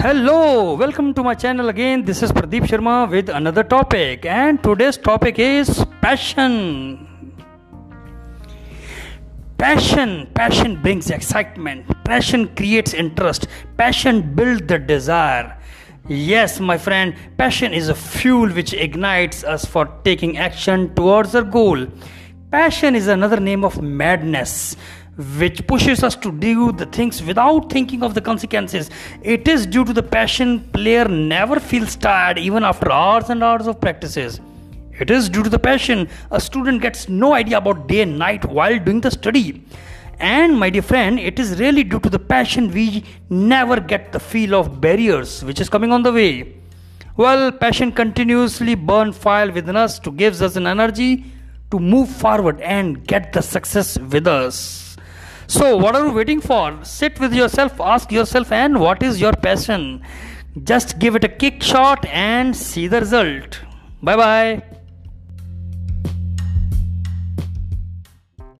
Hello, welcome to my channel again. This is Pradeep Sharma with another topic, and today's topic is passion. Passion, passion brings excitement, passion creates interest, passion builds the desire. Yes, my friend, passion is a fuel which ignites us for taking action towards our goal. Passion is another name of madness which pushes us to do the things without thinking of the consequences. It is due to the passion player never feels tired even after hours and hours of practices. It is due to the passion a student gets no idea about day and night while doing the study. And my dear friend, it is really due to the passion we never get the feel of barriers which is coming on the way. Well, passion continuously burn fire within us to gives us an energy to move forward and get the success with us. So, what are you waiting for? Sit with yourself, ask yourself, and what is your passion? Just give it a kick shot and see the result. Bye bye.